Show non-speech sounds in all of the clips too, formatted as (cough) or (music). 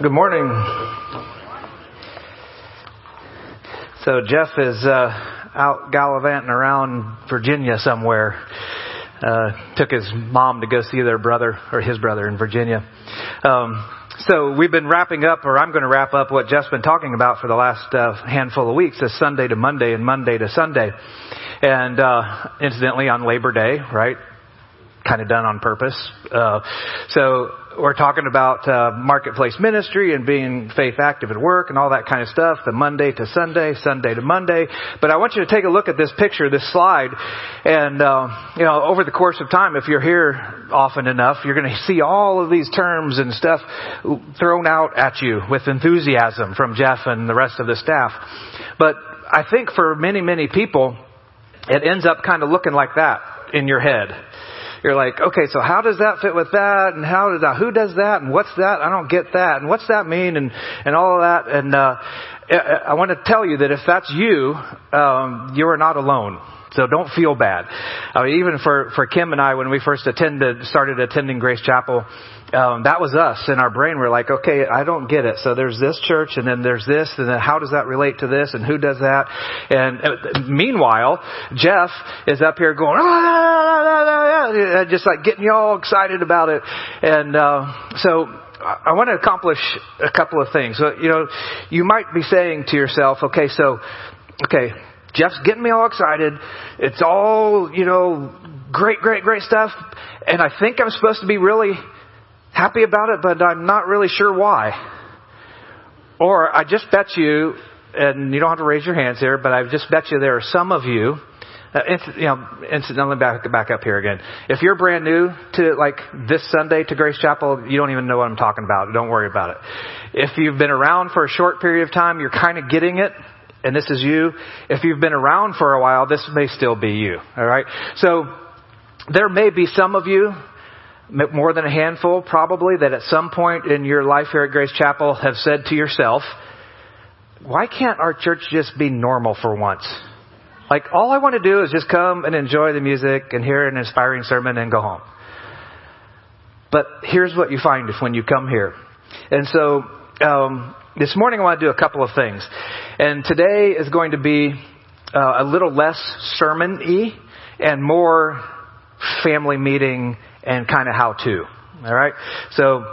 Good morning. So Jeff is uh, out gallivanting around Virginia somewhere. Uh, took his mom to go see their brother or his brother in Virginia. Um, so we've been wrapping up, or I'm going to wrap up what Jeff's been talking about for the last uh, handful of weeks, this Sunday to Monday and Monday to Sunday. And uh, incidentally, on Labor Day, right? Kind of done on purpose. Uh, so we're talking about uh, marketplace ministry and being faith active at work and all that kind of stuff, the Monday to Sunday, Sunday to Monday. But I want you to take a look at this picture, this slide, and uh, you know, over the course of time, if you're here often enough, you're going to see all of these terms and stuff thrown out at you with enthusiasm from Jeff and the rest of the staff. But I think for many, many people, it ends up kind of looking like that in your head you're like, okay, so how does that fit with that? And how does that, who does that? And what's that? I don't get that. And what's that mean? And, and all of that. And, uh, I want to tell you that if that's you, um, you are not alone. So don't feel bad. I mean, even for, for Kim and I, when we first attended, started attending Grace Chapel, um, that was us in our brain. We're like, okay, I don't get it. So there's this church, and then there's this, and then how does that relate to this, and who does that? And uh, meanwhile, Jeff is up here going, ah, just like getting you all excited about it. And uh, so I want to accomplish a couple of things. So, you know, you might be saying to yourself, okay, so, okay, Jeff's getting me all excited. It's all, you know, great, great, great stuff. And I think I'm supposed to be really happy about it, but I'm not really sure why. Or I just bet you, and you don't have to raise your hands here, but I just bet you there are some of you, uh, you know, incidentally back, back up here again. If you're brand new to like this Sunday to Grace Chapel, you don't even know what I'm talking about. Don't worry about it. If you've been around for a short period of time, you're kind of getting it and this is you. If you've been around for a while, this may still be you. Alright? So, there may be some of you more than a handful probably, that at some point in your life here at Grace Chapel have said to yourself, why can't our church just be normal for once? Like, all I want to do is just come and enjoy the music and hear an inspiring sermon and go home. But here's what you find when you come here. And so, um, this morning I want to do a couple of things. And today is going to be uh, a little less sermon-y and more family meeting and kind of how to. All right. So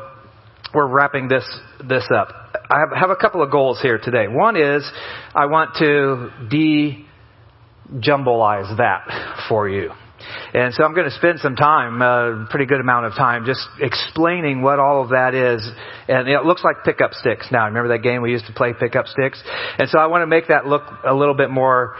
we're wrapping this this up. I have, have a couple of goals here today. One is I want to de jumbleize that for you. And so I'm going to spend some time, a uh, pretty good amount of time, just explaining what all of that is. And it looks like pickup sticks now. Remember that game we used to play pickup sticks? And so I want to make that look a little bit more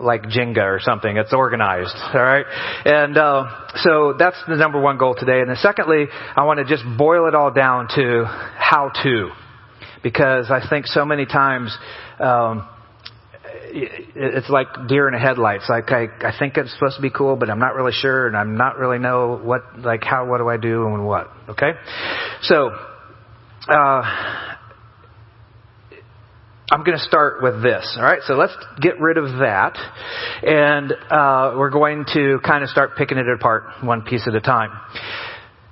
like Jenga or something. It's organized, all right. And uh, so that's the number one goal today. And then secondly, I want to just boil it all down to how to, because I think so many times. Um, it's like deer in the headlights. Like I, I think it's supposed to be cool, but I'm not really sure, and I'm not really know what, like how, what do I do and what. Okay, so uh, I'm going to start with this. All right, so let's get rid of that, and uh, we're going to kind of start picking it apart one piece at a time.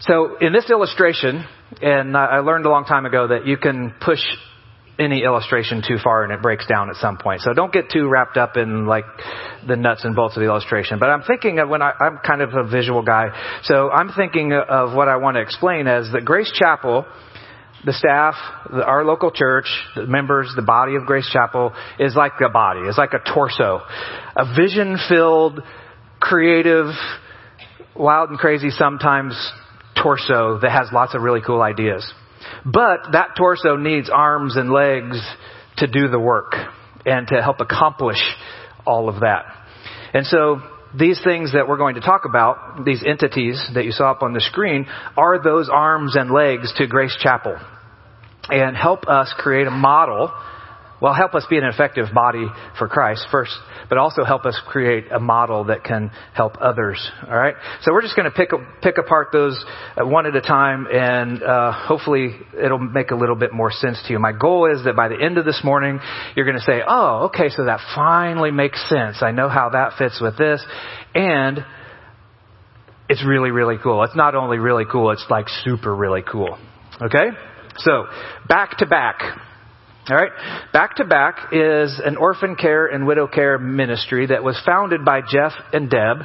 So in this illustration, and I learned a long time ago that you can push any illustration too far and it breaks down at some point. So don't get too wrapped up in like the nuts and bolts of the illustration. But I'm thinking of when I, I'm kind of a visual guy, so I'm thinking of what I want to explain as that Grace Chapel the staff, the, our local church, the members, the body of Grace Chapel is like a body. It's like a torso. A vision filled, creative, wild and crazy sometimes torso that has lots of really cool ideas. But that torso needs arms and legs to do the work and to help accomplish all of that. And so these things that we're going to talk about, these entities that you saw up on the screen, are those arms and legs to Grace Chapel. And help us create a model, well, help us be an effective body for Christ first, but also help us create a model that can help others. All right. So we're just going to pick pick apart those uh, one at a time, and uh, hopefully it'll make a little bit more sense to you. My goal is that by the end of this morning, you're going to say, "Oh, okay, so that finally makes sense. I know how that fits with this," and it's really, really cool. It's not only really cool, it's like super really cool. Okay? So, back to back. Alright? Back to Back is an orphan care and widow care ministry that was founded by Jeff and Deb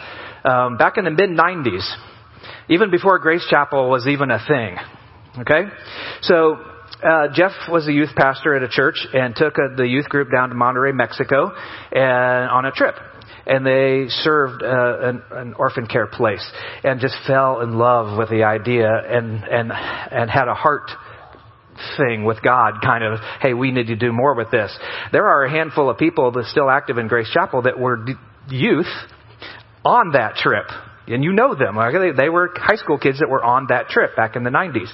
um, back in the mid 90s, even before Grace Chapel was even a thing. Okay? So, uh, Jeff was a youth pastor at a church and took a, the youth group down to Monterrey, Mexico, and on a trip. And they served uh, an, an orphan care place and just fell in love with the idea and and and had a heart thing with God, kind of, hey, we need to do more with this. There are a handful of people that still active in Grace Chapel that were youth on that trip. And you know them. They were high school kids that were on that trip back in the 90s.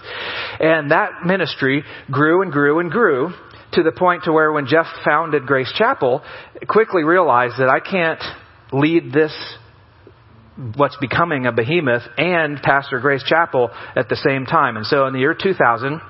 And that ministry grew and grew and grew to the point to where when Jeff founded Grace Chapel, quickly realized that I can't lead this what's becoming a behemoth and pastor Grace Chapel at the same time. And so in the year 2000,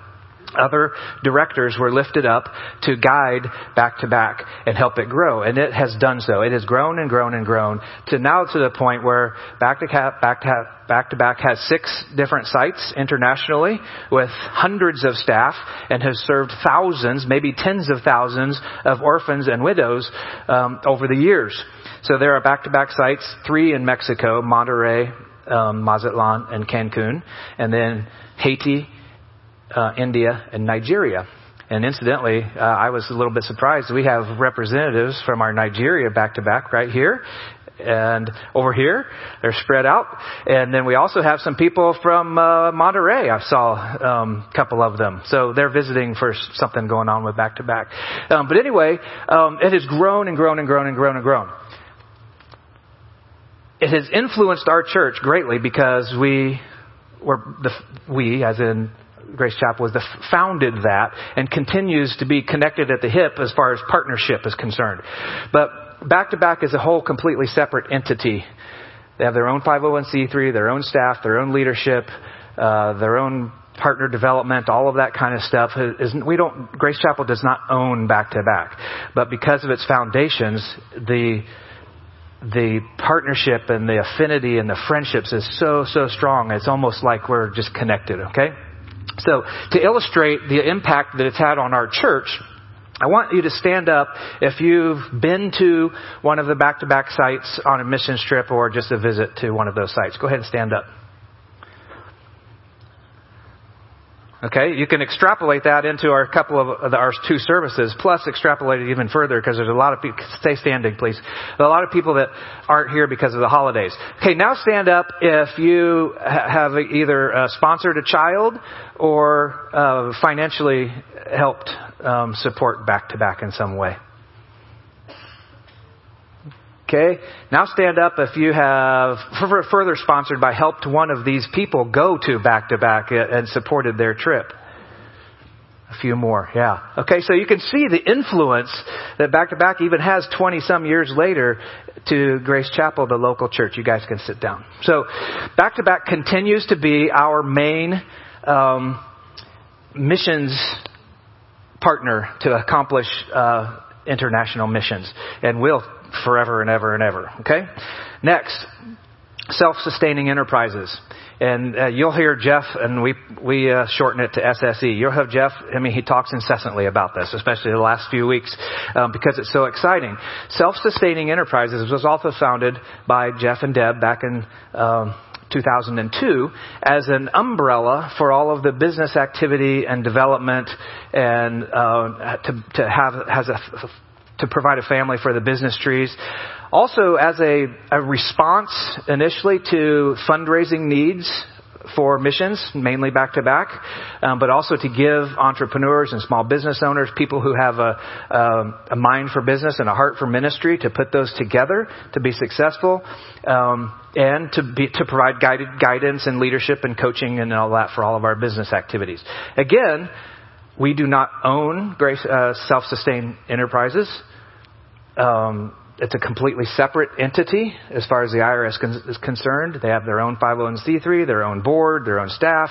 other directors were lifted up to guide back to back and help it grow. And it has done so. It has grown and grown and grown to now to the point where back to back to back to back has six different sites internationally with hundreds of staff and has served thousands, maybe tens of thousands of orphans and widows um, over the years. So there are back to back sites, three in Mexico, Monterrey, um, Mazatlan, and Cancun, and then Haiti, uh, India, and Nigeria. And incidentally, uh, I was a little bit surprised. We have representatives from our Nigeria back to back right here. And over here, they're spread out. And then we also have some people from uh, Monterrey. I saw um, a couple of them. So they're visiting for something going on with back to back. But anyway, um, it has grown and grown and grown and grown and grown. It has influenced our church greatly because we were the we, as in Grace Chapel was the founded that and continues to be connected at the hip as far as partnership is concerned. But back to back is a whole completely separate entity. They have their own 501c3, their own staff, their own leadership, uh, their own partner development, all of that kind of stuff. Is, we don't, Grace Chapel does not own back to back. But because of its foundations, the, the partnership and the affinity and the friendships is so, so strong. It's almost like we're just connected, okay? So, to illustrate the impact that it's had on our church, I want you to stand up if you've been to one of the back to back sites on a missions trip or just a visit to one of those sites. Go ahead and stand up. Okay, you can extrapolate that into our couple of our two services, plus extrapolate it even further because there's a lot of people. Stay standing, please. a lot of people that aren't here because of the holidays. Okay, now stand up if you have either uh, sponsored a child or uh, financially helped um, support back to back in some way. Okay? Now stand up if you have (laughs) further sponsored by helped one of these people go to back to back and supported their trip. A few more, yeah. Okay, so you can see the influence that back to back even has 20 some years later to Grace Chapel, the local church. You guys can sit down. So, back to back continues to be our main um, missions partner to accomplish uh, international missions, and will forever and ever and ever. Okay? Next, self-sustaining enterprises. And uh, you'll hear Jeff, and we we uh, shorten it to SSE. You'll have Jeff. I mean, he talks incessantly about this, especially the last few weeks, um, because it's so exciting. Self-sustaining enterprises was also founded by Jeff and Deb back in. Um, 2002 as an umbrella for all of the business activity and development and uh, to, to have has a to provide a family for the business trees. Also, as a, a response initially to fundraising needs for missions, mainly back to back, um, but also to give entrepreneurs and small business owners, people who have a, a, a, mind for business and a heart for ministry, to put those together to be successful, um, and to be to provide guided guidance and leadership and coaching and all that for all of our business activities. Again, we do not own Grace uh, Self-Sustained Enterprises. Um, it's a completely separate entity as far as the IRS con- is concerned. They have their own 501c3, their own board, their own staff.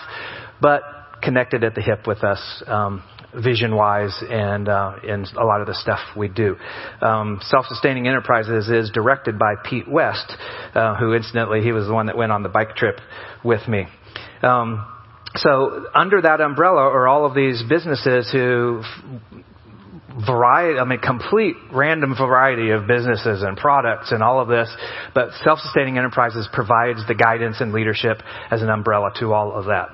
But connected at the hip with us. Um, vision wise and uh, in a lot of the stuff we do. Um, Self-sustaining enterprises is directed by Pete West, uh, who incidentally he was the one that went on the bike trip with me. Um, so under that umbrella are all of these businesses who variety, I mean, complete random variety of businesses and products and all of this, but self-sustaining enterprises provides the guidance and leadership as an umbrella to all of that.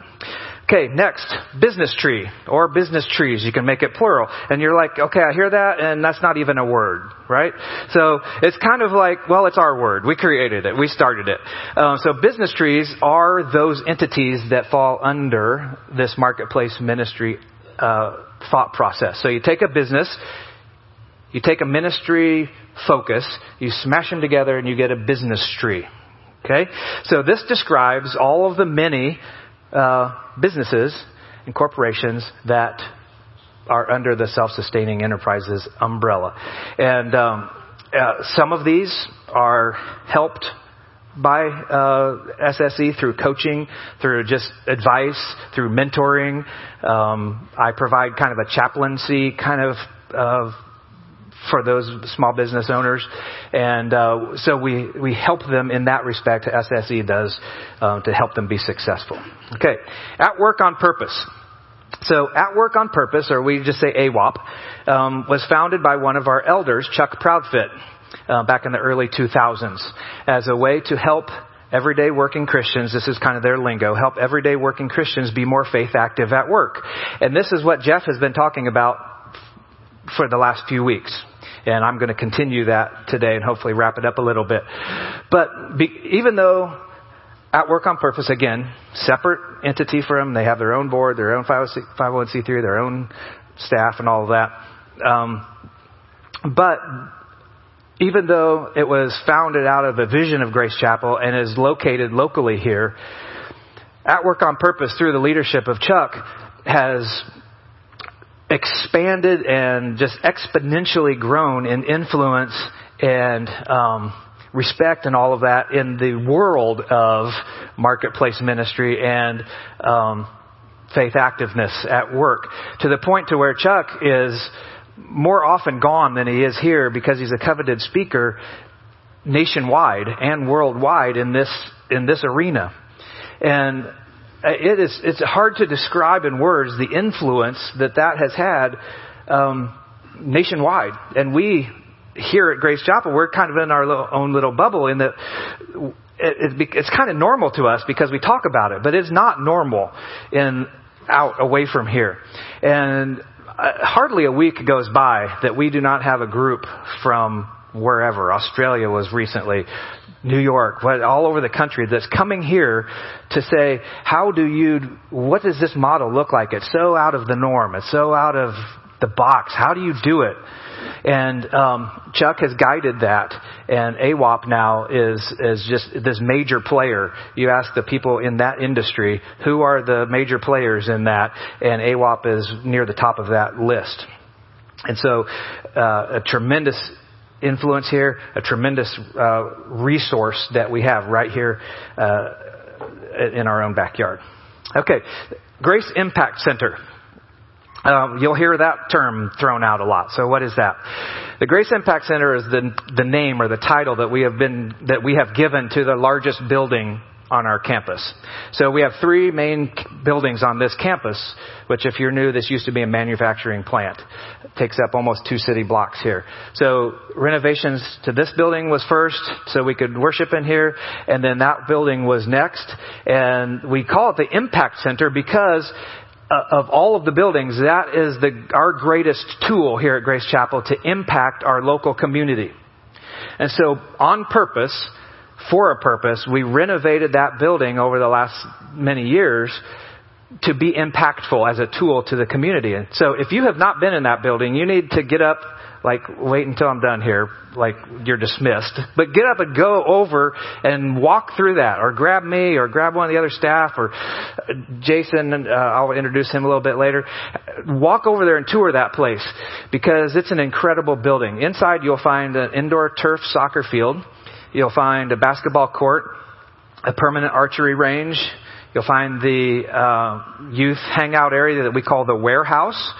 Okay, next, business tree or business trees. You can make it plural. And you're like, okay, I hear that and that's not even a word, right? So it's kind of like, well, it's our word. We created it. We started it. Um, so business trees are those entities that fall under this marketplace ministry uh, thought process. So you take a business, you take a ministry focus, you smash them together and you get a business tree. Okay? So this describes all of the many uh, businesses and corporations that are under the self-sustaining enterprises umbrella. And um, uh, some of these are helped by uh, SSE through coaching, through just advice, through mentoring. Um, I provide kind of a chaplaincy kind of for those small business owners, and uh, so we we help them in that respect. SSE does uh, to help them be successful. Okay, at work on purpose. So, At Work on Purpose, or we just say AWOP, um, was founded by one of our elders, Chuck Proudfit uh, back in the early 2000s as a way to help everyday working Christians, this is kind of their lingo, help everyday working Christians be more faith active at work. And this is what Jeff has been talking about for the last few weeks. And I'm going to continue that today and hopefully wrap it up a little bit. But be, even though at work on purpose, again, separate entity for them, they have their own board, their own 501c3, their own staff and all of that. Um, but even though it was founded out of a vision of Grace Chapel and is located locally here, At Work on Purpose through the leadership of Chuck has expanded and just exponentially grown in influence and um, respect and all of that in the world of marketplace ministry and um, faith activeness at work to the point to where Chuck is more often gone than he is here because he's a coveted speaker nationwide and worldwide in this in this arena. And it is it's hard to describe in words the influence that that has had um, nationwide. And we here at Grace Chapel, we're kind of in our little, own little bubble in that it, it, it's kind of normal to us because we talk about it, but it's not normal in out away from here. And uh, hardly a week goes by that we do not have a group from wherever. Australia was recently, New York, but all over the country that's coming here to say, how do you, what does this model look like? It's so out of the norm. It's so out of the box. How do you do it? And um, Chuck has guided that, and AWOP now is is just this major player. You ask the people in that industry who are the major players in that, and AWOP is near the top of that list. And so, uh, a tremendous influence here, a tremendous uh, resource that we have right here uh, in our own backyard. Okay, Grace Impact Center. Um, you'll hear that term thrown out a lot. So what is that? The Grace Impact Center is the, the name or the title that we have been, that we have given to the largest building on our campus. So we have three main buildings on this campus, which if you're new, this used to be a manufacturing plant. It takes up almost two city blocks here. So renovations to this building was first, so we could worship in here, and then that building was next. And we call it the Impact Center because Uh, of all of the buildings, that is the, our greatest tool here at Grace Chapel to impact our local community. And so, on purpose, for a purpose, we renovated that building over the last many years to be impactful as a tool to the community. And so, if you have not been in that building, you need to get up like, wait until I'm done here, like you're dismissed. But get up and go over and walk through that, or grab me, or grab one of the other staff, or uh, Jason, uh, I'll introduce him a little bit later. Walk over there and tour that place, because it's an incredible building. Inside you'll find an indoor turf soccer field. You'll find a basketball court, a permanent archery range, You'll find the uh, youth hangout area that we call the warehouse.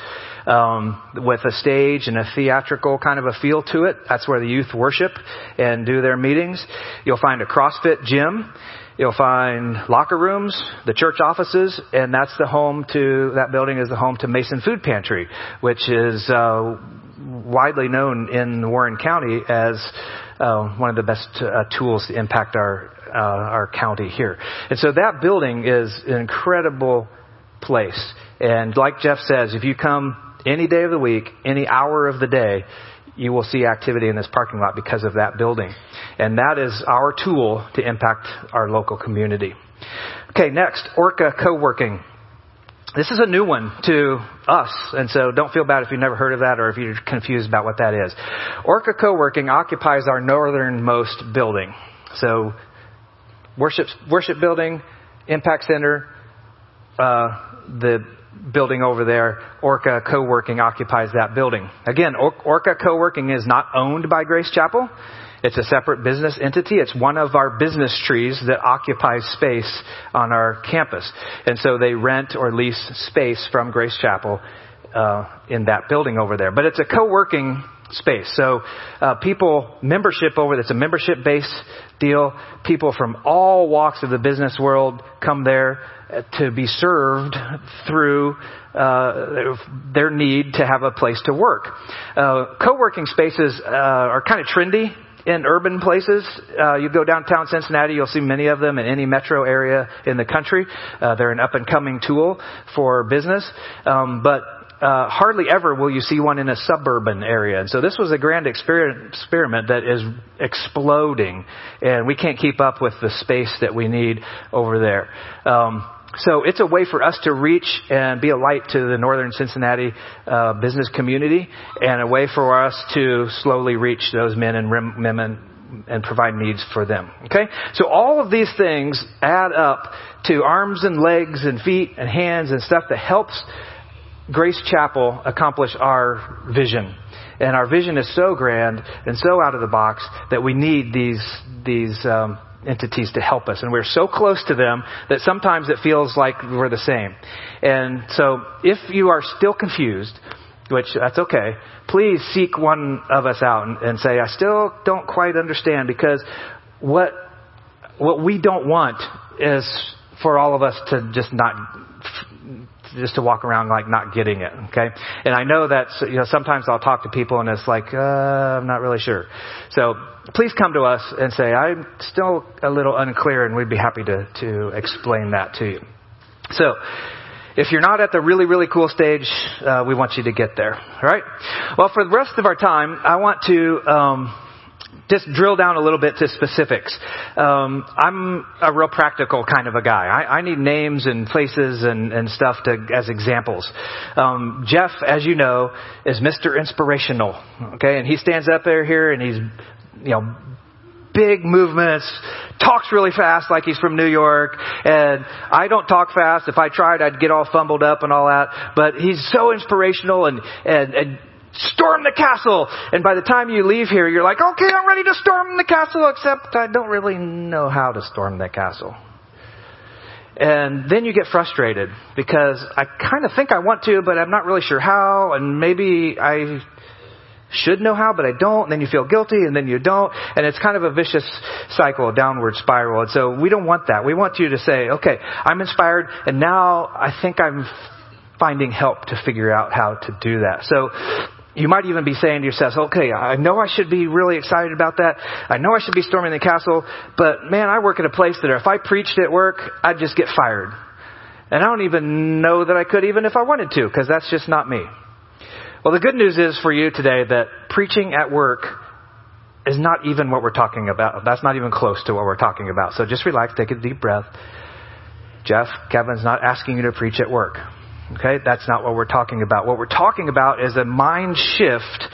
Um, with a stage and a theatrical kind of a feel to it. That's where the youth worship and do their meetings. You'll find a CrossFit gym. You'll find locker rooms, the church offices, and that's the home to, that building is the home to Mason Food Pantry, which is, uh, widely known in Warren County as uh, one of the best uh, tools to impact our uh, our county here. And so that building is an incredible place. And like Jeff says, if you come any day of the week, any hour of the day, you will see activity in this parking lot because of that building. And that is our tool to impact our local community. Okay, next, Orca Co-working. This is a new one to us, and so don't feel bad if you've never heard of that or if you're confused about what that is. Orca Co-working occupies our northernmost building. So, worship, worship building, impact center, uh, the building over there, Orca Co-working occupies that building. Again, Orca Co-working is not owned by Grace Chapel. It's a separate business entity. It's one of our business trees that occupies space on our campus. And so they rent or lease space from Grace Chapel uh, in that building over there. But it's a co-working space. So uh, people, membership over, it's a membership-based deal. People from all walks of the business world come there uh, to be served through uh, their need to have a place to work. Uh, co-working spaces uh, are kind of trendy in urban places. Uh, you go downtown Cincinnati, you'll see many of them in any metro area in the country. Uh, they're an up and coming tool for business. Um, but uh, hardly ever will you see one in a suburban area. And so this was a grand experiment that is exploding, and we can't keep up with the space that we need over there. Um, so it's a way for us to reach and be a light to the northern Cincinnati uh, business community, and a way for us to slowly reach those men and women and provide needs for them. Okay, so all of these things add up to arms and legs and feet and hands and stuff that helps Grace Chapel accomplish our vision. And our vision is so grand and so out of the box that we need these these um, entities to help us. And we're so close to them that sometimes it feels like we're the same. And so if you are still confused, which that's okay, please seek one of us out and, and say, I still don't quite understand because what, what we don't want is for all of us to just not just to walk around like not getting it. Okay, and I know that you know sometimes I'll talk to people and it's like uh, I'm not really sure. So please come to us and say I'm still a little unclear, and we'd be happy to to explain that to you. So. If you're not at the really, really cool stage, uh, we want you to get there. All right? Well, for the rest of our time, I want to um, just drill down a little bit to specifics. Um, I'm a real practical kind of a guy. I, I need names and places and, and stuff to, as examples. Um, Jeff, as you know, is Mr. Inspirational. Okay, and he stands up there here and he's, you know, big movements, talks really fast like he's from New York, and I don't talk fast. If I tried, I'd get all fumbled up and all that. But he's so inspirational and, and, and storm the castle. And by the time you leave here, you're like, okay, I'm ready to storm the castle, except I don't really know how to storm the castle. And then you get frustrated because I kind of think I want to, but I'm not really sure how, and maybe I should know how, but I don't, and then you feel guilty, and then you don't, and it's kind of a vicious cycle, a downward spiral. And so we don't want that. We want you to say, okay, I'm inspired, and now I think I'm finding help to figure out how to do that. So you might even be saying to yourself, okay, I know I should be really excited about that. I know I should be storming the castle, but man, I work at a place that if I preached at work, I'd just get fired. And I don't even know that I could even if I wanted to, because that's just not me. Well, the good news is for you today that preaching at work is not even what we're talking about. That's not even close to what we're talking about. So just relax, take a deep breath. Jeff, Kevin's not asking you to preach at work. Okay, that's not what we're talking about. What we're talking about is a mind shift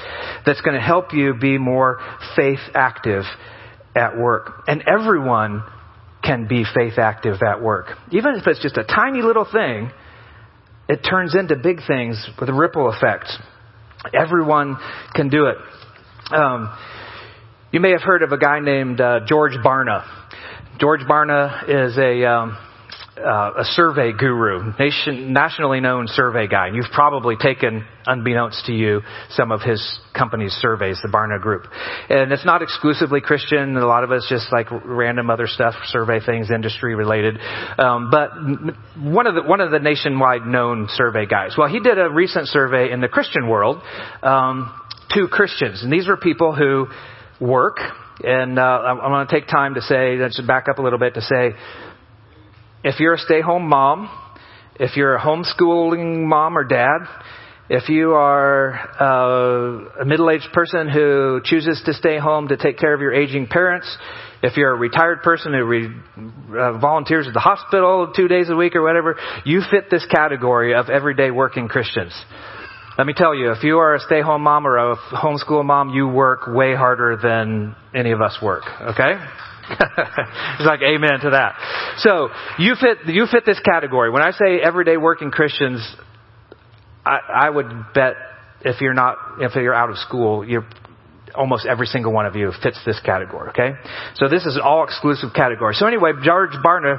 that's going to help you be more faith active at work. And everyone can be faith active at work. Even if it's just a tiny little thing, it turns into big things with a ripple effect. Everyone can do it. Um, you may have heard of a guy named uh, George Barna. George Barna is a um, uh, a survey guru, nation, nationally known survey guy. And you've probably taken, unbeknownst to you, some of his company's surveys, the Barna Group. And it's not exclusively Christian. A lot of it's just like random other stuff, survey things, industry related. Um, but one of the one of the nationwide known survey guys. Well, he did a recent survey in the Christian world um, to Christians, and these were people who work. And uh, I'm going to take time to say, let's back up a little bit to say if you're a stay home mom, if you're a homeschooling mom or dad, if you are uh, a middle aged person who chooses to stay home to take care of your aging parents, if you're a retired person who re, uh, volunteers at the hospital two days a week or whatever, you fit this category of everyday working Christians. Let me tell you, if you are a stay home mom or a homeschool mom, you work way harder than any of us work, okay? (laughs) it's like amen to that. So you fit you fit this category. When I say everyday working Christians, I, I would bet if you're not if you're out of school, you're almost every single one of you fits this category. Okay, so this is an all exclusive category. So anyway, George Barna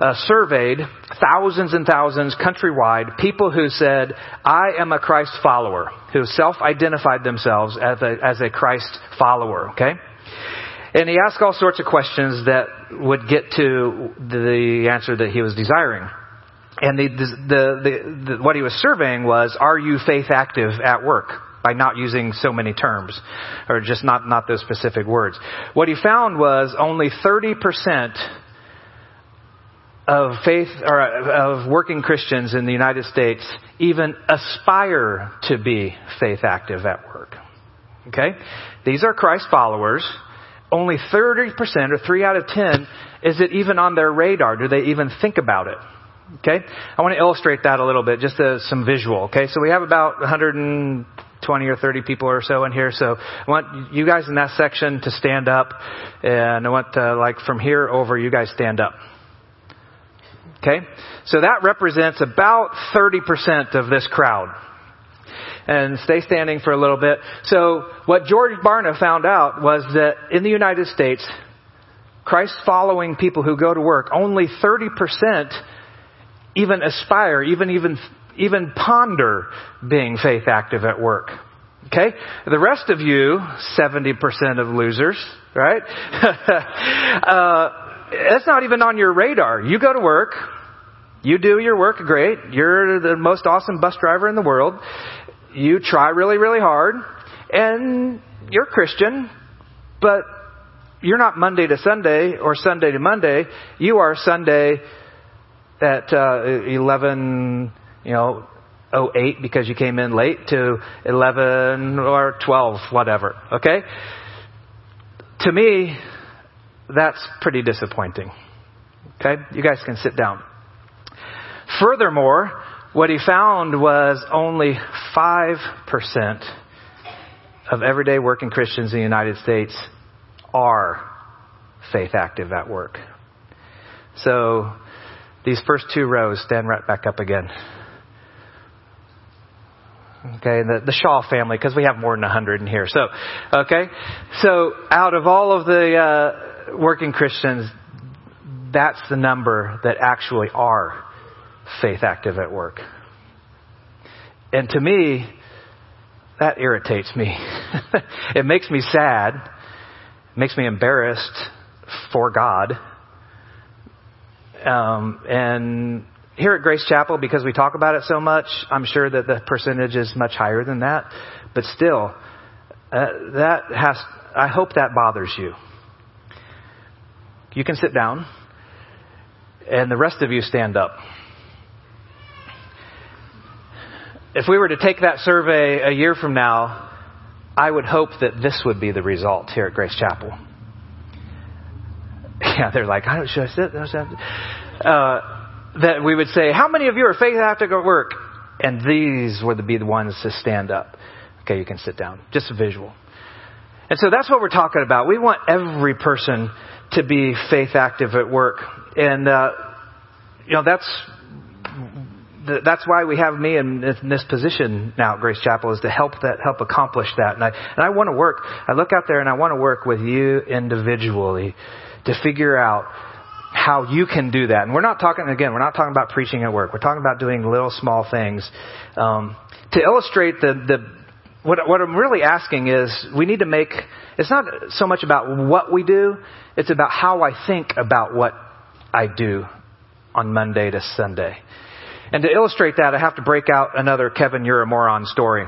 uh, surveyed thousands and thousands countrywide people who said, "I am a Christ follower," who self-identified themselves as a, as a Christ follower. Okay. And he asked all sorts of questions that would get to the answer that he was desiring. And the, the, the, what he was surveying was, are you faith active at work? By not using so many terms, or just not, not those specific words. What he found was only 30% of faith, or of working Christians in the United States even aspire to be faith active at work. Okay? These are Christ followers only 30% or 3 out of 10 is it even on their radar? Do they even think about it? Okay? I want to illustrate that a little bit, just some visual. Okay? So we have about 120 or 30 people or so in here. So I want you guys in that section to stand up. And I want, to, like, from here over, you guys stand up. Okay? So that represents about 30% of this crowd and stay standing for a little bit. So what George Barna found out was that in the United States, Christ following people who go to work, only 30% even aspire, even, even, even ponder being faith active at work. Okay? The rest of you, 70% of losers, right? (laughs) uh, that's not even on your radar. You go to work, you do your work great, you're the most awesome bus driver in the world, you try really, really hard, and you're Christian, but you're not Monday to Sunday or Sunday to Monday. You are Sunday at uh, 11, you know, 08 because you came in late to 11 or 12, whatever. Okay? To me, that's pretty disappointing. Okay? You guys can sit down. Furthermore, what he found was only 5% of everyday working Christians in the United States are faith active at work. So these first two rows stand right back up again. Okay, the, the Shaw family, because we have more than a hundred in here. So, okay, so out of all of the uh, working Christians, that's the number that actually are faith active at work. And to me, that irritates me. (laughs) it makes me sad. It makes me embarrassed for God. Um, and here at Grace Chapel, because we talk about it so much, I'm sure that the percentage is much higher than that. But still, uh, that has, I hope that bothers you. You can sit down, and the rest of you stand up. If we were to take that survey a year from now, I would hope that this would be the result here at Grace Chapel. (laughs) Yeah, they're like, I don't, should I sit? Uh, that we would say, how many of you are faith at work? And these would be the ones to stand up. Okay, you can sit down. Just a visual. And so that's what we're talking about. We want every person to be faith active at work. And, uh, you know, that's that's why we have me in, this position now at Grace Chapel is to help that help accomplish that. And I and I want to work. I look out there and I want to work with you individually to figure out how you can do that. And we're not talking, again, we're not talking about preaching at work. We're talking about doing little small things. Um, to illustrate the, the, what, what I'm really asking is we need to make, it's not so much about what we do, it's about how I think about what I do on Monday to Sunday. And to illustrate that, I have to break out another Kevin, you're a moron story.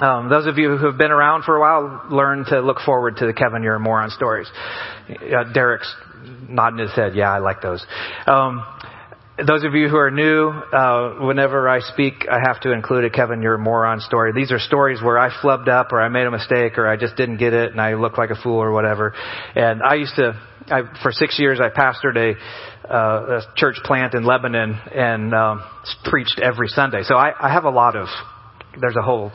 Um, those of you who have been around for a while learn to look forward to the Kevin, you're a moron stories. Uh, Derek's nodding his head. Yeah, I like those. Um, those of you who are new, uh, whenever I speak, I have to include a Kevin, you're a moron story. These are stories where I flubbed up or I made a mistake or I just didn't get it and I look like a fool or whatever. And I used to, I, for six years, I pastored a, uh, a church plant in Lebanon and um, preached every Sunday. So I, I have a lot of, there's a whole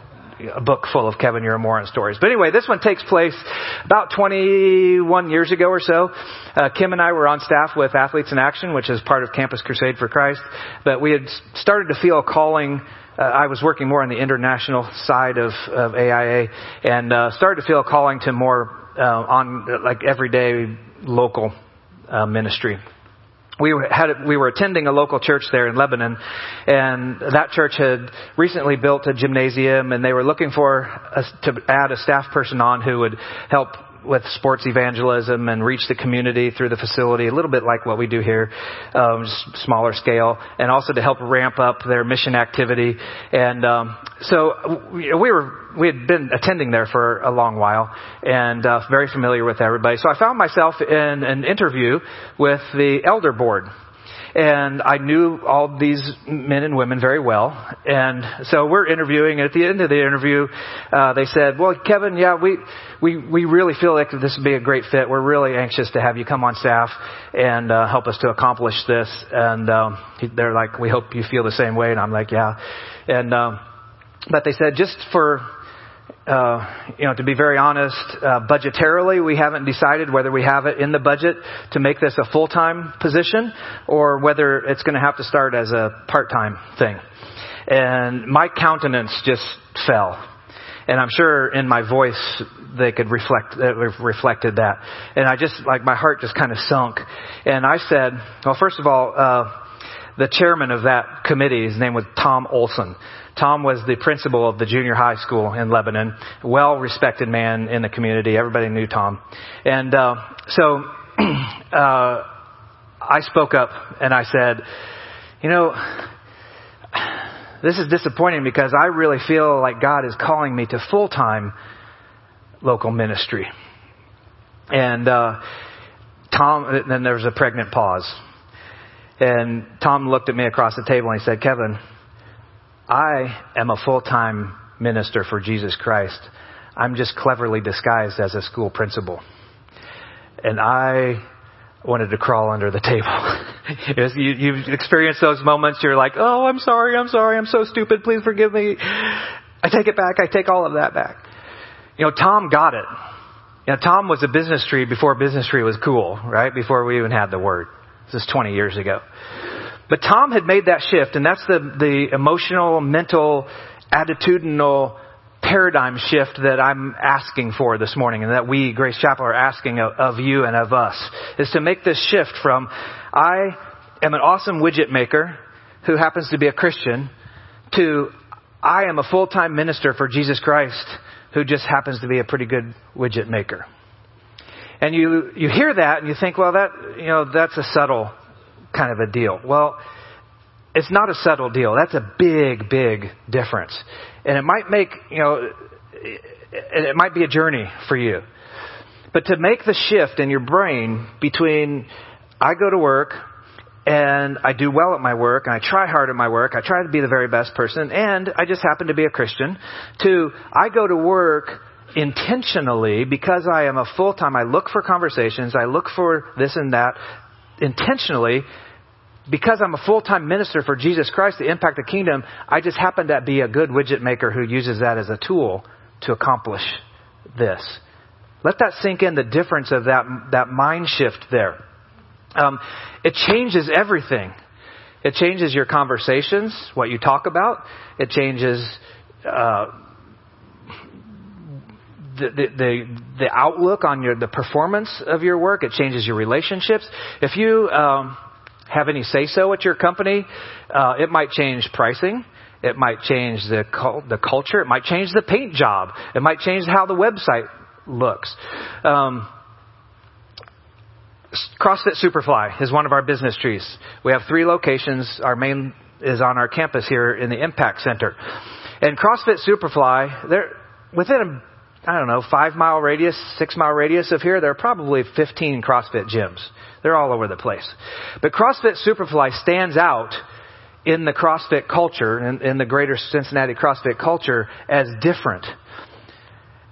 a book full of Kevin Moran stories. But anyway, this one takes place about 21 years ago or so. Uh, Kim and I were on staff with Athletes in Action, which is part of Campus Crusade for Christ. But we had started to feel a calling uh, I was working more on the international side of, of AIA and uh, started to feel a calling to more uh, on like everyday local uh, ministry we had we were attending a local church there in Lebanon, and that church had recently built a gymnasium, and they were looking for a, to add a staff person on who would help with sports evangelism and reach the community through the facility, a little bit like what we do here, um, smaller scale, and also to help ramp up their mission activity. And um, so we were we had been attending there for a long while and uh, very familiar with everybody. So I found myself in an interview with the elder board and I knew all these men and women very well. And so we're interviewing. And at the end of the interview, uh, they said, "Well, Kevin, yeah, we we we really feel like this would be a great fit. We're really anxious to have you come on staff and uh, help us to accomplish this." And um, they're like, "We hope you feel the same way." And I'm like, "Yeah." And um, but they said, just for uh, you know, to be very honest, uh, budgetarily, we haven't decided whether we have it in the budget to make this a full-time position or whether it's going to have to start as a part-time thing. And my countenance just fell. And I'm sure in my voice they could reflect, uh, reflected that. And I just, like, my heart just kind of sunk. And I said, well, first of all, uh, the chairman of that committee, his name was Tom Olson. Tom was the principal of the junior high school in Lebanon, well respected man in the community. Everybody knew Tom. And uh, so (clears throat) uh, I spoke up and I said, you know, this is disappointing because I really feel like God is calling me to full time local ministry. And uh, Tom, then there was a pregnant pause. And Tom looked at me across the table and he said, Kevin, I am a full time minister for Jesus Christ. I'm just cleverly disguised as a school principal. And I wanted to crawl under the table. (laughs) you, you've experienced those moments, you're like, oh, I'm sorry, I'm sorry, I'm so stupid, please forgive me. I take it back, I take all of that back. You know, Tom got it. You know, Tom was a business tree before business tree was cool, right? Before we even had the word. This is 20 years ago. But Tom had made that shift, and that's the, the emotional, mental, attitudinal paradigm shift that I'm asking for this morning, and that we, Grace Chapel, are asking of, of you and of us, is to make this shift from I am an awesome widget maker who happens to be a Christian to I am a full-time minister for Jesus Christ who just happens to be a pretty good widget maker. And you, you hear that and you think, well, that, you know, that's a subtle kind of a deal. Well, it's not a subtle deal. That's a big, big difference. And it might make, you know, it might be a journey for you. But to make the shift in your brain between I go to work and I do well at my work and I try hard at my work, I try to be the very best person, and I just happen to be a Christian, to I go to work intentionally because I am a full time, I look for conversations, I look for this and that intentionally because I'm a full time minister for Jesus Christ to impact the kingdom, I just happen to be a good widget maker who uses that as a tool to accomplish this. Let that sink in the difference of that, that mind shift there. Um, it changes everything. It changes your conversations, what you talk about. It changes uh, the, the, the outlook on your, the performance of your work. It changes your relationships. If you um, have any say so at your company, uh, it might change pricing. It might change the the culture. It might change the paint job. It might change how the website looks. Um, CrossFit Superfly is one of our business trees. We have three locations. Our main is on our campus here in the Impact Center. And CrossFit Superfly, they're within a, I don't know, five mile radius, six mile radius of here, there are probably 15 CrossFit gyms. They're all over the place. But CrossFit Superfly stands out in the CrossFit culture, in, in the greater Cincinnati CrossFit culture, as different.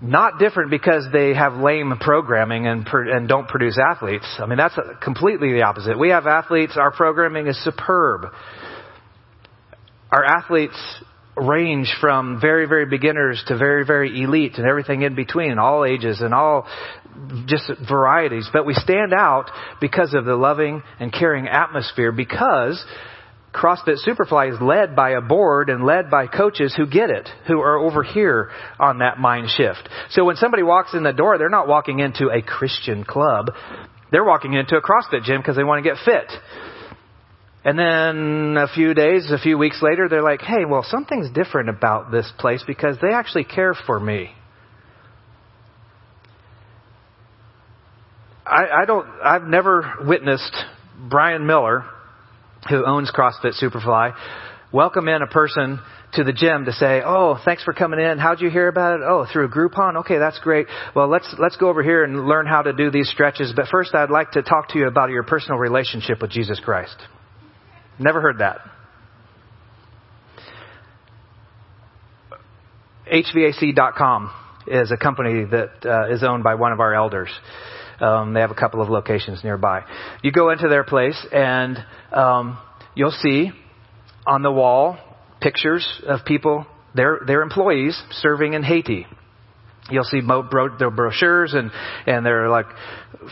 Not different because they have lame programming and, and don't produce athletes. I mean, that's completely the opposite. We have athletes, our programming is superb. Our athletes range from very, very beginners to very, very elite and everything in between, all ages and all just varieties. But we stand out because of the loving and caring atmosphere because CrossFit Superfly is led by a board and led by coaches who get it, who are over here on that mind shift. So when somebody walks in the door, they're not walking into a Christian club. They're walking into a CrossFit gym because they want to get fit. And then a few days, a few weeks later, they're like, hey, well, something's different about this place because they actually care for me. I, I don't, I've never witnessed Brian Miller who owns CrossFit Superfly, welcome in a person to the gym to say, "Oh, thanks for coming in. How'd you hear about it? Oh, through Groupon. Okay, that's great. Well, let's let's go over here and learn how to do these stretches. But first, I'd like to talk to you about your personal relationship with Jesus Christ." Never heard that. HVAC.com is a company that uh, is owned by one of our elders. Um, they have a couple of locations nearby. You go into their place and um, you'll see on the wall pictures of people, their their employees serving in Haiti. You'll see bro- their brochures and and their like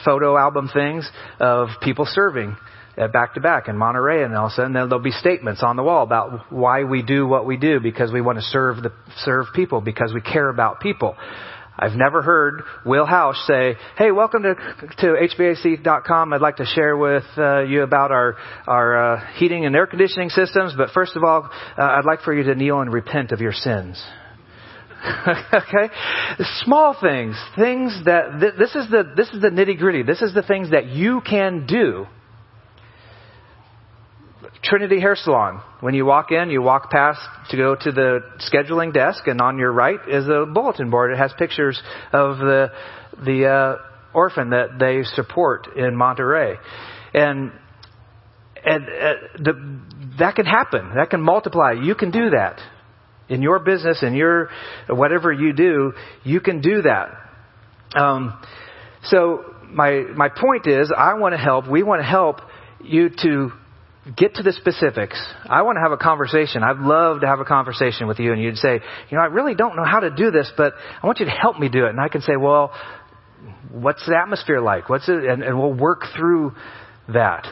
photo album things of people serving back to back in Monterrey, and all of a sudden there'll be statements on the wall about why we do what we do because we want to serve the serve people because we care about people. I've never heard Will House say, "Hey, welcome to to HVAC.com. I'd like to share with uh, you about our our uh, heating and air conditioning systems, but first of all, uh, I'd like for you to kneel and repent of your sins." (laughs) okay, small things, things that th- this is the this is the nitty gritty. This is the things that you can do Trinity Hair Salon. When you walk in, you walk past to go to the scheduling desk, and on your right is a bulletin board. It has pictures of the the uh, orphan that they support in Monterrey, and and uh, the, that can happen. That can multiply. You can do that in your business, in your whatever you do. You can do that. Um, so my my point is, I want to help. We want to help you to get to the specifics. I want to have a conversation. I'd love to have a conversation with you and you'd say, you know, I really don't know how to do this, but I want you to help me do it. And I can say, well, what's the atmosphere like? What's it? And, and we'll work through that.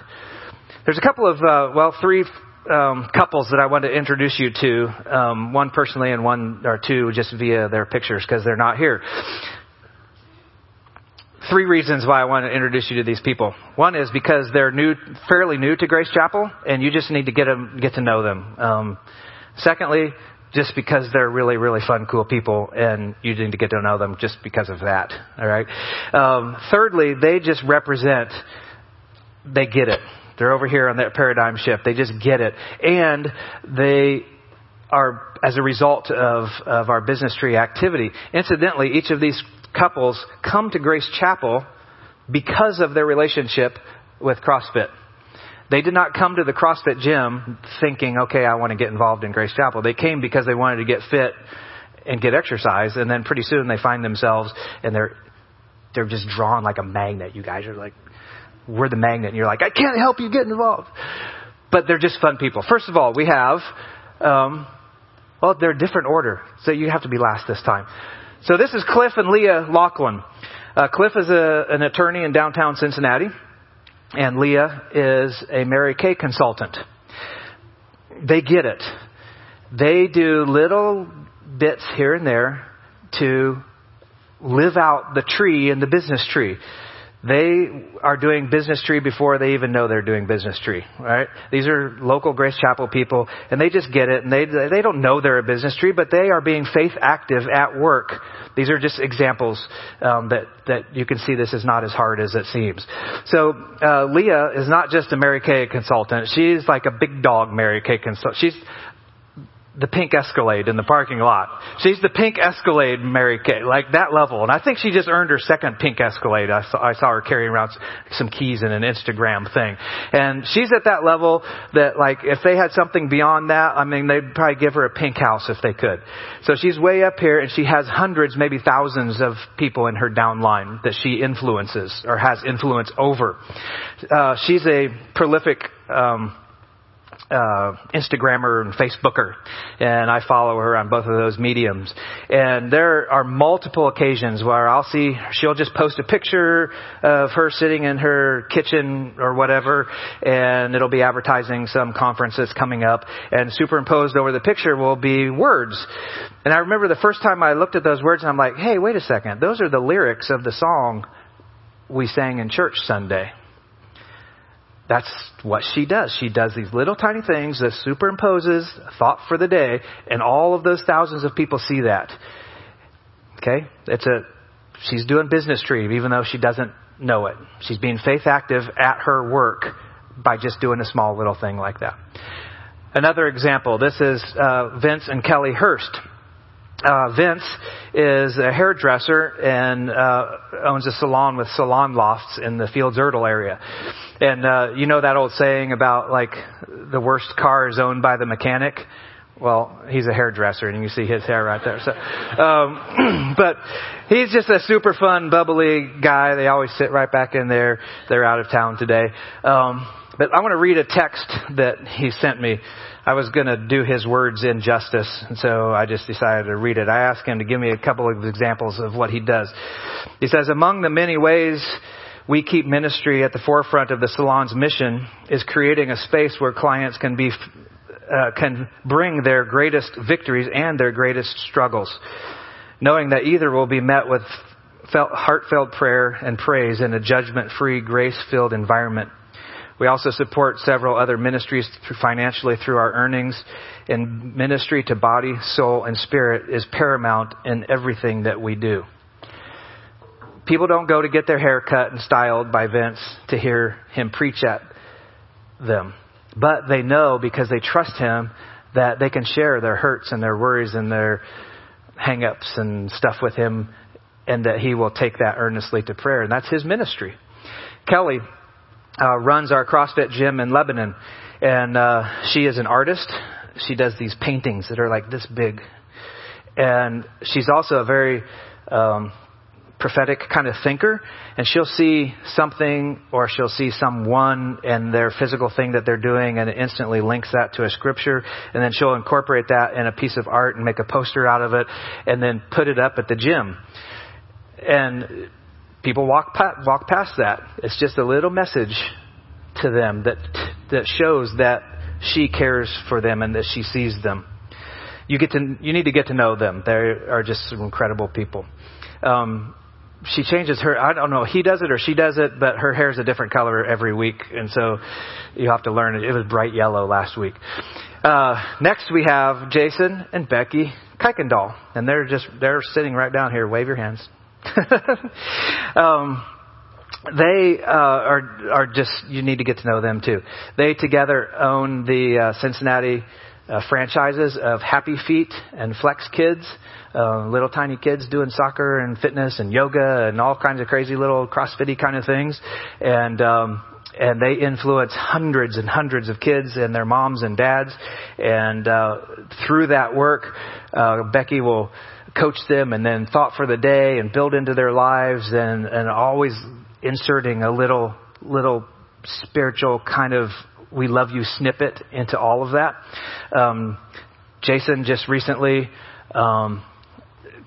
There's a couple of, uh, well, three um, couples that I want to introduce you to, um, one personally and one or two just via their pictures because they're not here three reasons why I want to introduce you to these people. One is because they're new, fairly new to Grace Chapel, and you just need to get them, get to know them. Um, secondly, just because they're really, really fun, cool people, and you need to get to know them just because of that. All right. Um, thirdly, they just represent. They get it. They're over here on that paradigm shift. They just get it, and they are as a result of, of our business tree activity. Incidentally, each of these couples come to Grace Chapel because of their relationship with CrossFit. They did not come to the CrossFit gym thinking, okay, I want to get involved in Grace Chapel. They came because they wanted to get fit and get exercise, and then pretty soon they find themselves and they're they're just drawn like a magnet. You guys are like, we're the magnet, and you're like, I can't help you get involved. But they're just fun people. First of all, we have, um, well, they're a different order, so you have to be last this time. So this is Cliff and Leah Laughlin. Uh, Cliff is a, an attorney in downtown Cincinnati, and Leah is a Mary Kay consultant. They get it. They do little bits here and there to live out the tree in the business tree. They are doing business tree before they even know they're doing business tree, right? These are local Grace Chapel people, and they just get it, and they they don't know they're a business tree, but they are being faith active at work. These are just examples um, that that you can see. This is not as hard as it seems. So uh, Leah is not just a Mary Kay consultant; she's like a big dog Mary Kay consultant. She's the pink Escalade in the parking lot. She's the pink Escalade Mary Kay, like that level. And I think she just earned her second pink Escalade. I saw, I saw her carrying around some keys in an Instagram thing. And she's at that level that like if they had something beyond that, I mean they'd probably give her a pink house if they could. So she's way up here and she has hundreds, maybe thousands of people in her downline that she influences or has influence over. Uh, she's a prolific, um, uh, Instagrammer and Facebooker, and I follow her on both of those mediums. And there are multiple occasions where I'll see she'll just post a picture of her sitting in her kitchen or whatever, and it'll be advertising some conference that's coming up, and superimposed over the picture will be words. And I remember the first time I looked at those words, and I'm like, hey, wait a second, those are the lyrics of the song we sang in church Sunday. That's what she does. She does these little tiny things that superimposes thought for the day, and all of those thousands of people see that. Okay? It's a, she's doing business tree, even though she doesn't know it. She's being faith active at her work by just doing a small little thing like that. Another example, this is uh, Vince and Kelly Hurst. Uh, Vince is a hairdresser and uh, owns a salon with salon lofts in the Fields Ertel area. And uh, you know that old saying about like the worst car is owned by the mechanic. Well, he's a hairdresser, and you see his hair right there. So, um, (clears throat) but he's just a super fun, bubbly guy. They always sit right back in there. They're out of town today. Um, but I want to read a text that he sent me. I was going to do his words injustice, and so I just decided to read it. I asked him to give me a couple of examples of what he does. He says, among the many ways we keep ministry at the forefront of the salon's mission is creating a space where clients can be uh, can bring their greatest victories and their greatest struggles, knowing that either will be met with felt, heartfelt prayer and praise in a judgment-free, grace-filled environment. We also support several other ministries through financially through our earnings. And ministry to body, soul, and spirit is paramount in everything that we do. People don't go to get their hair cut and styled by Vince to hear him preach at them. But they know because they trust him that they can share their hurts and their worries and their hang-ups and stuff with him and that he will take that earnestly to prayer. And that's his ministry. Kelly uh, runs our CrossFit gym in Lebanon, and uh, she is an artist. She does these paintings that are like this big, and she's also a very um, prophetic kind of thinker, and she'll see something or she'll see someone and their physical thing that they're doing, and it instantly links that to a scripture, and then she'll incorporate that in a piece of art and make a poster out of it, and then put it up at the gym. And people walk walk past that. It's just a little message to them that that shows that she cares for them and that she sees them. You get to you need to get to know them. They are just some incredible people. Um, she changes her. I don't know. He does it or she does it, but her hair is a different color every week, and so you have to learn it. It was bright yellow last week. Uh, next we have Jason and Becky Kuykendall, and they're just they're sitting right down here. Wave your hands. (laughs) um, they uh, are are just you need to get to know them too. They together own the uh, Cincinnati uh, franchises of Happy Feet and Flex Kids, uh, little tiny kids doing soccer and fitness and yoga and all kinds of crazy little CrossFitty kind of things, and um, and they influence hundreds and hundreds of kids and their moms and dads, and uh, through that work, uh, Becky will coach them and then thought for the day and build into their lives and, and always inserting a little, little spiritual kind of we love you snippet into all of that. Um, Jason just recently um,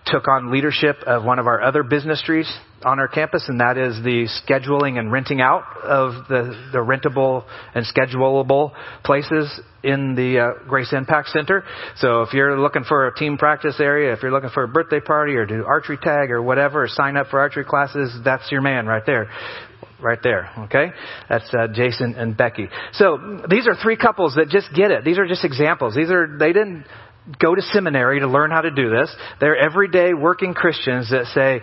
took on leadership of one of our other business trees on our campus, and that is the scheduling and renting out of the, the rentable and schedulable places in the uh, Grace Impact Center. So if you're looking for a team practice area, if you're looking for a birthday party or do archery tag or whatever, or sign up for archery classes, that's your man right there right there. Okay, that's uh, Jason and Becky. So these are three couples that just get it. These are just examples. These are they didn't go to seminary to learn how to do this. They're everyday working Christians that say,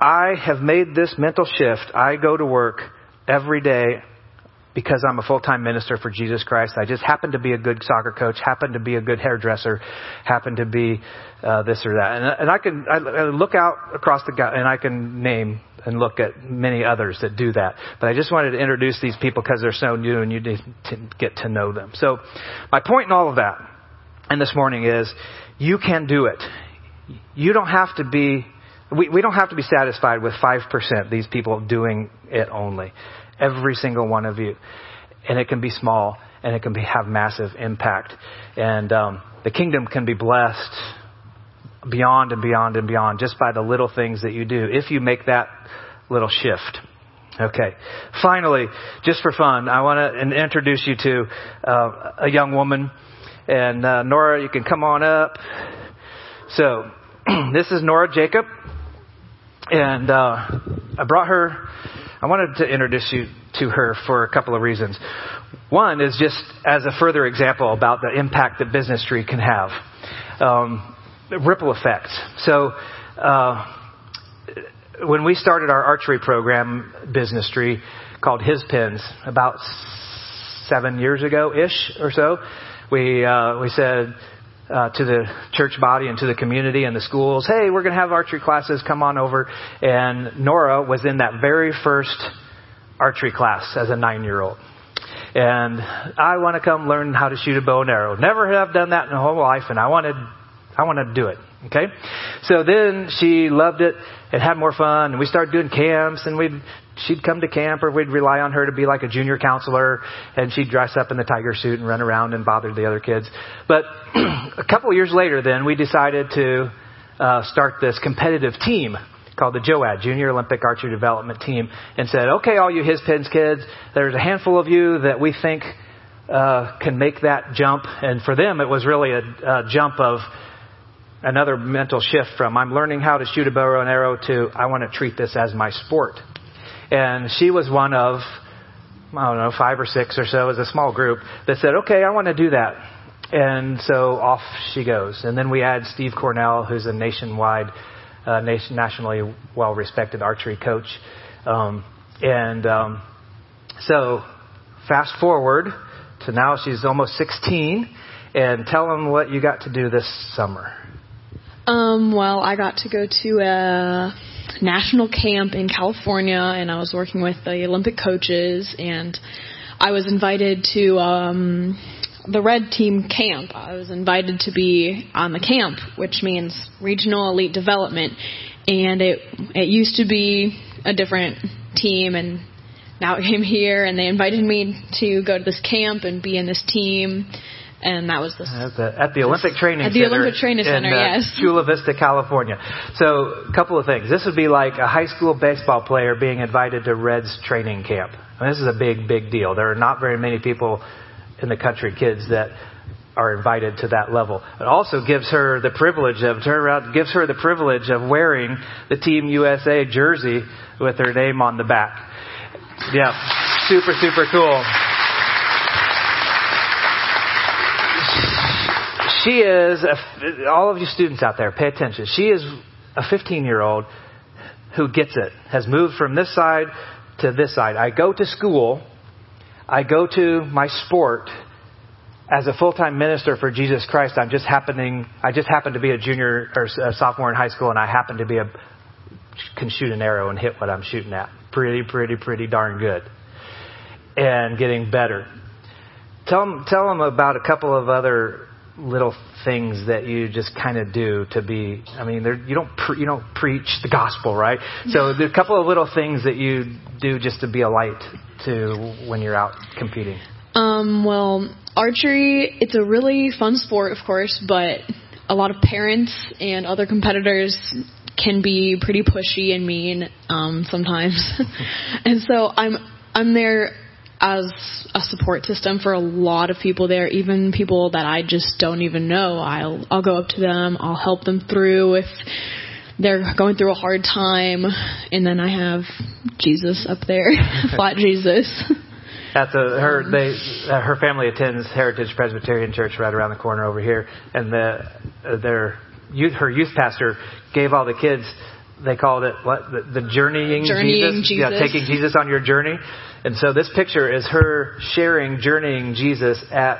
I have made this mental shift. I go to work every day because I'm a full-time minister for Jesus Christ. I just happen to be a good soccer coach, happen to be a good hairdresser, happen to be uh, this or that. And, and I can I, I look out across the and I can name and look at many others that do that. But I just wanted to introduce these people because they're so new and you need to get to know them. So my point in all of that and this morning is you can do it. You don't have to be we, we don't have to be satisfied with 5% these people doing it only. Every single one of you. And it can be small and it can be, have massive impact. And um, the kingdom can be blessed beyond and beyond and beyond just by the little things that you do if you make that little shift. Okay. Finally, just for fun, I want to introduce you to uh, a young woman. And uh, Nora, you can come on up. So, (clears throat) this is Nora Jacob. And uh, I brought her, I wanted to introduce you to her for a couple of reasons. One is just as a further example about the impact that business tree can have. Um, ripple effects. So, uh, when we started our archery program, Business Tree, called His Pins, about seven years ago ish or so, we uh, we said uh, to the church body and to the community and the schools, hey, we're going to have archery classes, come on over. And Nora was in that very first archery class as a nine year old. And I want to come learn how to shoot a bow and arrow. Never have done that in a whole life, and I wanted, I wanted to do it. Okay? So then she loved it and had more fun, and we started doing camps, and we'd she'd come to camp or we'd rely on her to be like a junior counselor and she'd dress up in the tiger suit and run around and bother the other kids. But (clears throat) a couple of years later then we decided to uh, start this competitive team called the JOAD, Junior Olympic Archery Development Team, and said, okay, all you His Pins kids, there's a handful of you that we think uh, can make that jump. And for them, it was really a, a jump of another mental shift from I'm learning how to shoot a bow and arrow to I want to treat this as my sport. And she was one of, I don't know, five or six or so as a small group that said, okay, I want to do that. And so off she goes. And then we add Steve Cornell, who's a nationwide, uh, nation, nationally well respected archery coach. Um, and um, so fast forward to now she's almost 16. And tell them what you got to do this summer. Um, well, I got to go to a national camp in California, and I was working with the Olympic coaches, and I was invited to um, the Red Team camp. I was invited to be on the camp, which means regional elite development, and it it used to be a different team, and now it came here, and they invited me to go to this camp and be in this team and that was the at the, at the Olympic Training Center. at the Center Olympic Training in, Center, uh, yes, (laughs) Chula Vista, California. So, a couple of things. This would be like a high school baseball player being invited to Reds training camp. this is a big, big deal. There are not very many people in the country, kids that are invited to that level. It also gives her the privilege of turn around, gives her the privilege of wearing the Team USA jersey with her name on the back. Yeah, super, super cool. She is, a, all of you students out there, pay attention. She is a 15 year old who gets it, has moved from this side to this side. I go to school, I go to my sport as a full-time minister for Jesus Christ. I'm just happening, I just happen to be a junior or a sophomore in high school and I happen to be a, can shoot an arrow and hit what I'm shooting at. Pretty, pretty, pretty darn good. And getting better. Tell tell them about a couple of other little things that you just kind of do to be i mean you don't pre, you don't preach the gospel right? So there's a couple of little things that you do just to be a light to when you're out competing. Um well archery it's a really fun sport of course but a lot of parents and other competitors can be pretty pushy and mean um, sometimes, (laughs) and so I'm I'm there as a support system for a lot of people there, even people that I just don't even know. I'll I'll go up to them, I'll help them through if they're going through a hard time, and then I have Jesus up there, (laughs) flat Jesus. At the her they uh, her family attends Heritage Presbyterian Church right around the corner over here, and the uh, their youth her youth pastor gave all the kids they called it what the, the journeying, Journeying Jesus, Jesus. yeah, taking Jesus on your journey. And so this picture is her sharing journeying Jesus at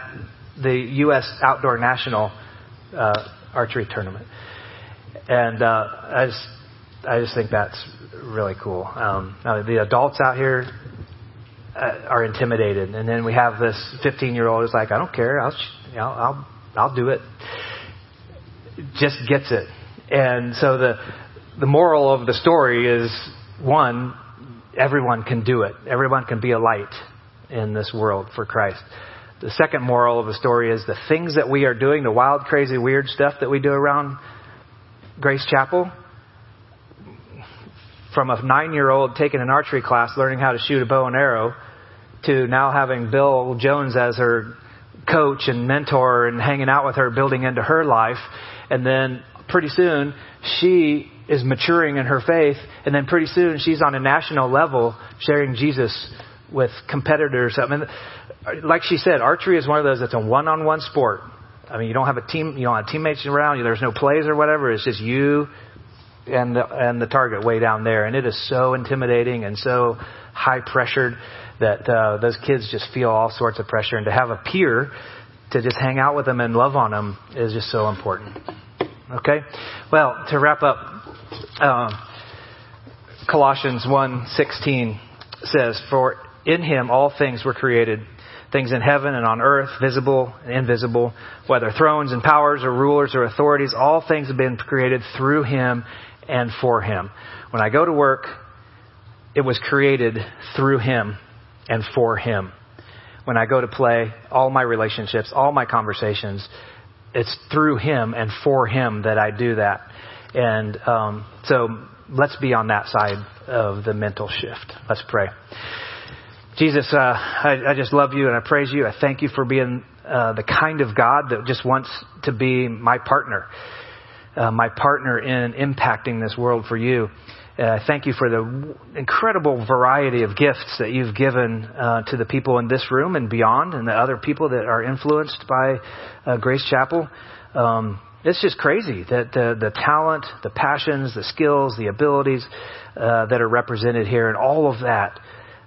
the U.S. Outdoor National uh, Archery Tournament, and uh, I just I just think that's really cool. Um, now the adults out here uh, are intimidated, and then we have this 15 year old who's like, I don't care, I'll you know, I'll I'll do it. Just gets it, and so the the moral of the story is one, everyone can do it. Everyone can be a light in this world for Christ. The second moral of the story is the things that we are doing, the wild, crazy, weird stuff that we do around Grace Chapel, from a nine year old taking an archery class, learning how to shoot a bow and arrow, to now having Bill Jones as her coach and mentor and hanging out with her, building into her life. And then pretty soon she is maturing in her faith. And then pretty soon she's on a national level sharing Jesus with competitors. I mean, like she said, archery is one of those that's a one on one sport. I mean, you don't have a team, you don't have teammates around you. There's no plays or whatever. It's just you and the, and the target way down there. And it is so intimidating and so high pressured that uh, those kids just feel all sorts of pressure. And to have a peer to just hang out with them and love on them is just so important. Okay? Well, to wrap up, uh, Colossians 1:16 says, "For in him all things were created, things in heaven and on earth, visible and invisible, whether thrones and powers or rulers or authorities, all things have been created through him and for him." When I go to work, it was created through him and for him. When I go to play, all my relationships, all my conversations, it's through him and for him that I do that. And um, so let's be on that side of the mental shift. Let's pray. Jesus, uh, I, I, just love you and I praise you. I thank you for being uh, the kind of God that just wants to be my partner, uh, my partner in impacting this world for you. Uh, thank you for the incredible variety of gifts that you've given uh, to the people in this room and beyond, and the other people that are influenced by uh, Grace Chapel. Um, it's just crazy that the, the talent, the passions, the skills, the abilities uh, that are represented here, and all of that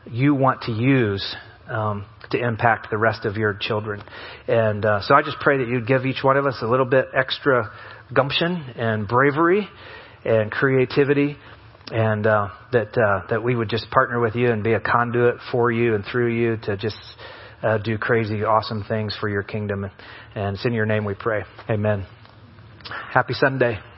you want to use um, to impact the rest of your children. And uh, so I just pray that you'd give each one of us a little bit extra gumption and bravery and creativity and uh, that uh, that we would just partner with you and be a conduit for you and through you to just uh, do crazy, awesome things for your kingdom. And it's in your name we pray. Amen. Happy Sunday.